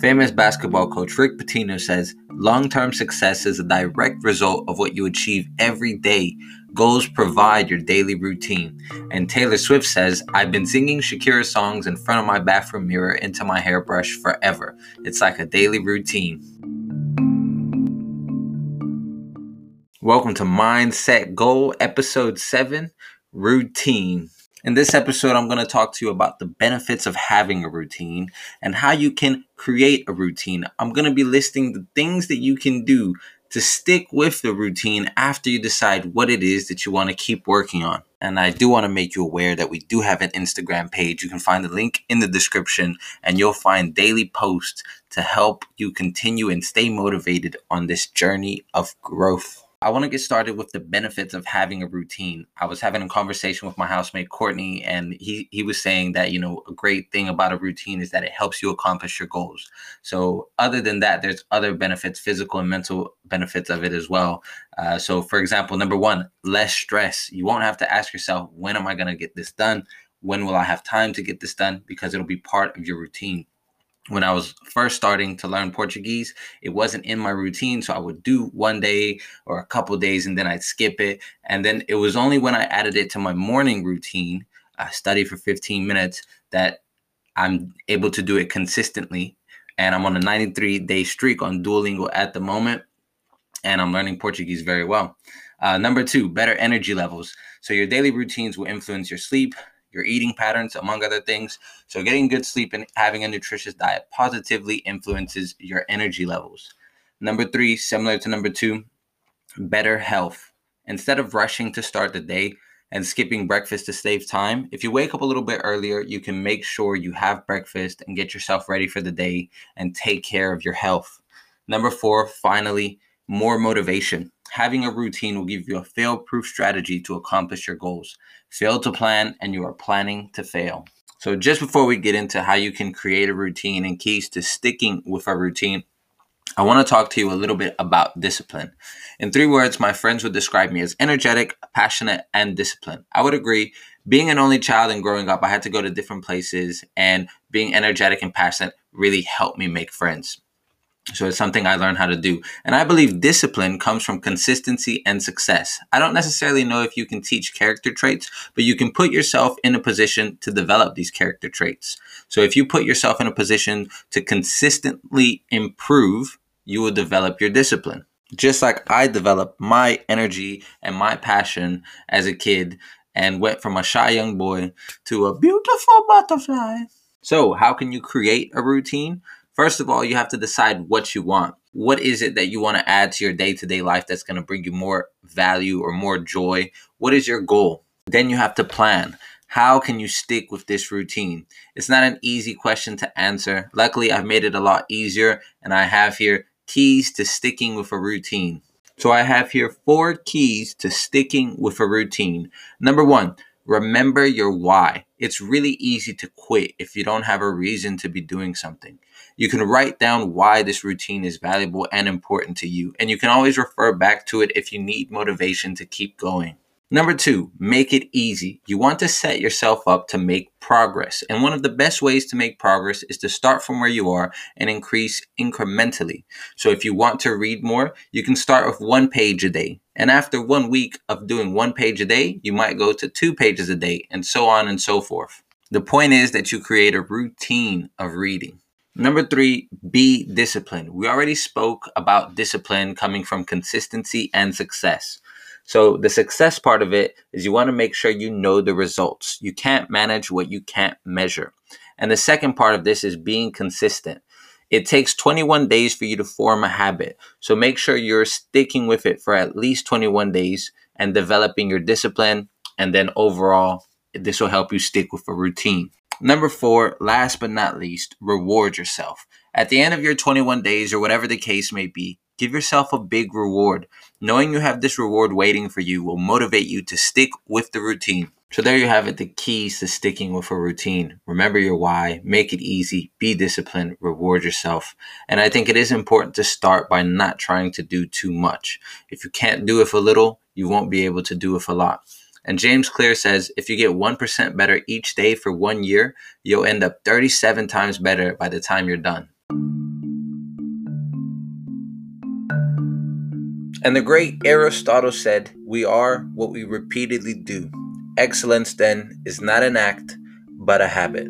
Famous basketball coach Rick Pitino says long term success is a direct result of what you achieve every day. Goals provide your daily routine. And Taylor Swift says, I've been singing Shakira songs in front of my bathroom mirror into my hairbrush forever. It's like a daily routine. Welcome to Mindset Goal, episode 7 Routine. In this episode, I'm going to talk to you about the benefits of having a routine and how you can create a routine. I'm going to be listing the things that you can do to stick with the routine after you decide what it is that you want to keep working on. And I do want to make you aware that we do have an Instagram page. You can find the link in the description and you'll find daily posts to help you continue and stay motivated on this journey of growth. I want to get started with the benefits of having a routine. I was having a conversation with my housemate Courtney, and he he was saying that you know a great thing about a routine is that it helps you accomplish your goals. So other than that, there's other benefits, physical and mental benefits of it as well. Uh, so for example, number one, less stress. You won't have to ask yourself, when am I going to get this done? When will I have time to get this done? Because it'll be part of your routine when I was first starting to learn Portuguese, it wasn't in my routine. So I would do one day or a couple days and then I'd skip it. And then it was only when I added it to my morning routine, I study for 15 minutes, that I'm able to do it consistently. And I'm on a 93 day streak on Duolingo at the moment. And I'm learning Portuguese very well. Uh, number two, better energy levels. So your daily routines will influence your sleep, your eating patterns, among other things. So, getting good sleep and having a nutritious diet positively influences your energy levels. Number three, similar to number two, better health. Instead of rushing to start the day and skipping breakfast to save time, if you wake up a little bit earlier, you can make sure you have breakfast and get yourself ready for the day and take care of your health. Number four, finally, more motivation. Having a routine will give you a fail proof strategy to accomplish your goals. Fail to plan, and you are planning to fail. So, just before we get into how you can create a routine and keys to sticking with a routine, I want to talk to you a little bit about discipline. In three words, my friends would describe me as energetic, passionate, and disciplined. I would agree. Being an only child and growing up, I had to go to different places, and being energetic and passionate really helped me make friends. So it's something I learned how to do. And I believe discipline comes from consistency and success. I don't necessarily know if you can teach character traits, but you can put yourself in a position to develop these character traits. So if you put yourself in a position to consistently improve, you will develop your discipline. Just like I developed my energy and my passion as a kid and went from a shy young boy to a beautiful butterfly. So, how can you create a routine? First of all, you have to decide what you want. What is it that you want to add to your day to day life that's going to bring you more value or more joy? What is your goal? Then you have to plan. How can you stick with this routine? It's not an easy question to answer. Luckily, I've made it a lot easier, and I have here keys to sticking with a routine. So I have here four keys to sticking with a routine. Number one, Remember your why. It's really easy to quit if you don't have a reason to be doing something. You can write down why this routine is valuable and important to you, and you can always refer back to it if you need motivation to keep going. Number two, make it easy. You want to set yourself up to make progress. And one of the best ways to make progress is to start from where you are and increase incrementally. So if you want to read more, you can start with one page a day. And after one week of doing one page a day, you might go to two pages a day and so on and so forth. The point is that you create a routine of reading. Number three, be disciplined. We already spoke about discipline coming from consistency and success. So the success part of it is you want to make sure you know the results. You can't manage what you can't measure. And the second part of this is being consistent. It takes 21 days for you to form a habit. So make sure you're sticking with it for at least 21 days and developing your discipline. And then overall, this will help you stick with a routine. Number four, last but not least, reward yourself. At the end of your 21 days or whatever the case may be, Give yourself a big reward. Knowing you have this reward waiting for you will motivate you to stick with the routine. So there you have it, the keys to sticking with a routine. Remember your why, make it easy, be disciplined, reward yourself. And I think it is important to start by not trying to do too much. If you can't do it for little, you won't be able to do it for a lot. And James Clear says if you get 1% better each day for one year, you'll end up 37 times better by the time you're done. And the great Aristotle said, We are what we repeatedly do. Excellence, then, is not an act, but a habit.